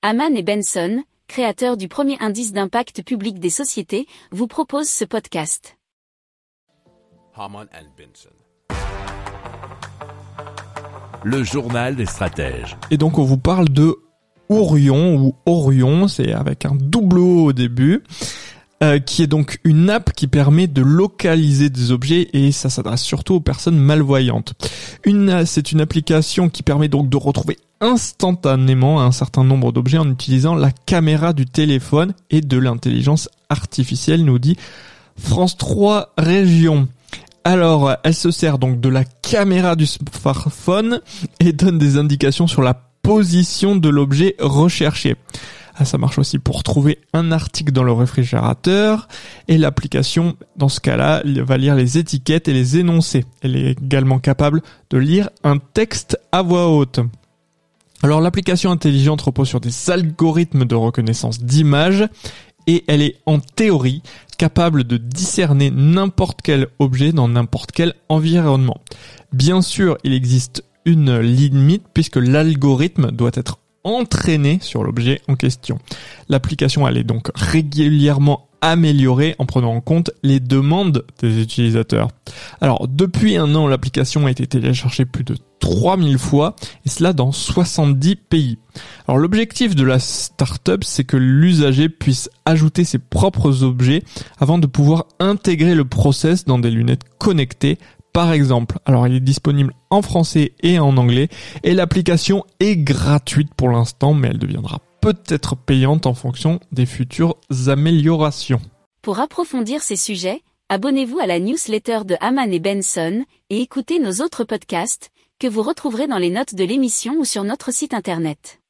Haman et Benson, créateurs du premier indice d'impact public des sociétés, vous proposent ce podcast. Haman and Benson. Le journal des stratèges. Et donc on vous parle de Orion ou Orion, c'est avec un double O au début. Euh, qui est donc une app qui permet de localiser des objets et ça s'adresse surtout aux personnes malvoyantes. Une, c'est une application qui permet donc de retrouver instantanément un certain nombre d'objets en utilisant la caméra du téléphone et de l'intelligence artificielle, nous dit France 3 Région. Alors, elle se sert donc de la caméra du smartphone et donne des indications sur la position de l'objet recherché. Ah, ça marche aussi pour trouver un article dans le réfrigérateur et l'application, dans ce cas-là, va lire les étiquettes et les énoncés. Elle est également capable de lire un texte à voix haute. Alors l'application intelligente repose sur des algorithmes de reconnaissance d'images et elle est en théorie capable de discerner n'importe quel objet dans n'importe quel environnement. Bien sûr, il existe une limite puisque l'algorithme doit être entraîné sur l'objet en question. L'application est donc régulièrement améliorée en prenant en compte les demandes des utilisateurs. Alors depuis un an l'application a été téléchargée plus de 3000 fois et cela dans 70 pays. Alors l'objectif de la startup c'est que l'usager puisse ajouter ses propres objets avant de pouvoir intégrer le process dans des lunettes connectées par exemple. Alors il est disponible en français et en anglais et l'application est gratuite pour l'instant mais elle deviendra peut-être payante en fonction des futures améliorations. Pour approfondir ces sujets, abonnez-vous à la newsletter de Haman et Benson et écoutez nos autres podcasts que vous retrouverez dans les notes de l'émission ou sur notre site internet.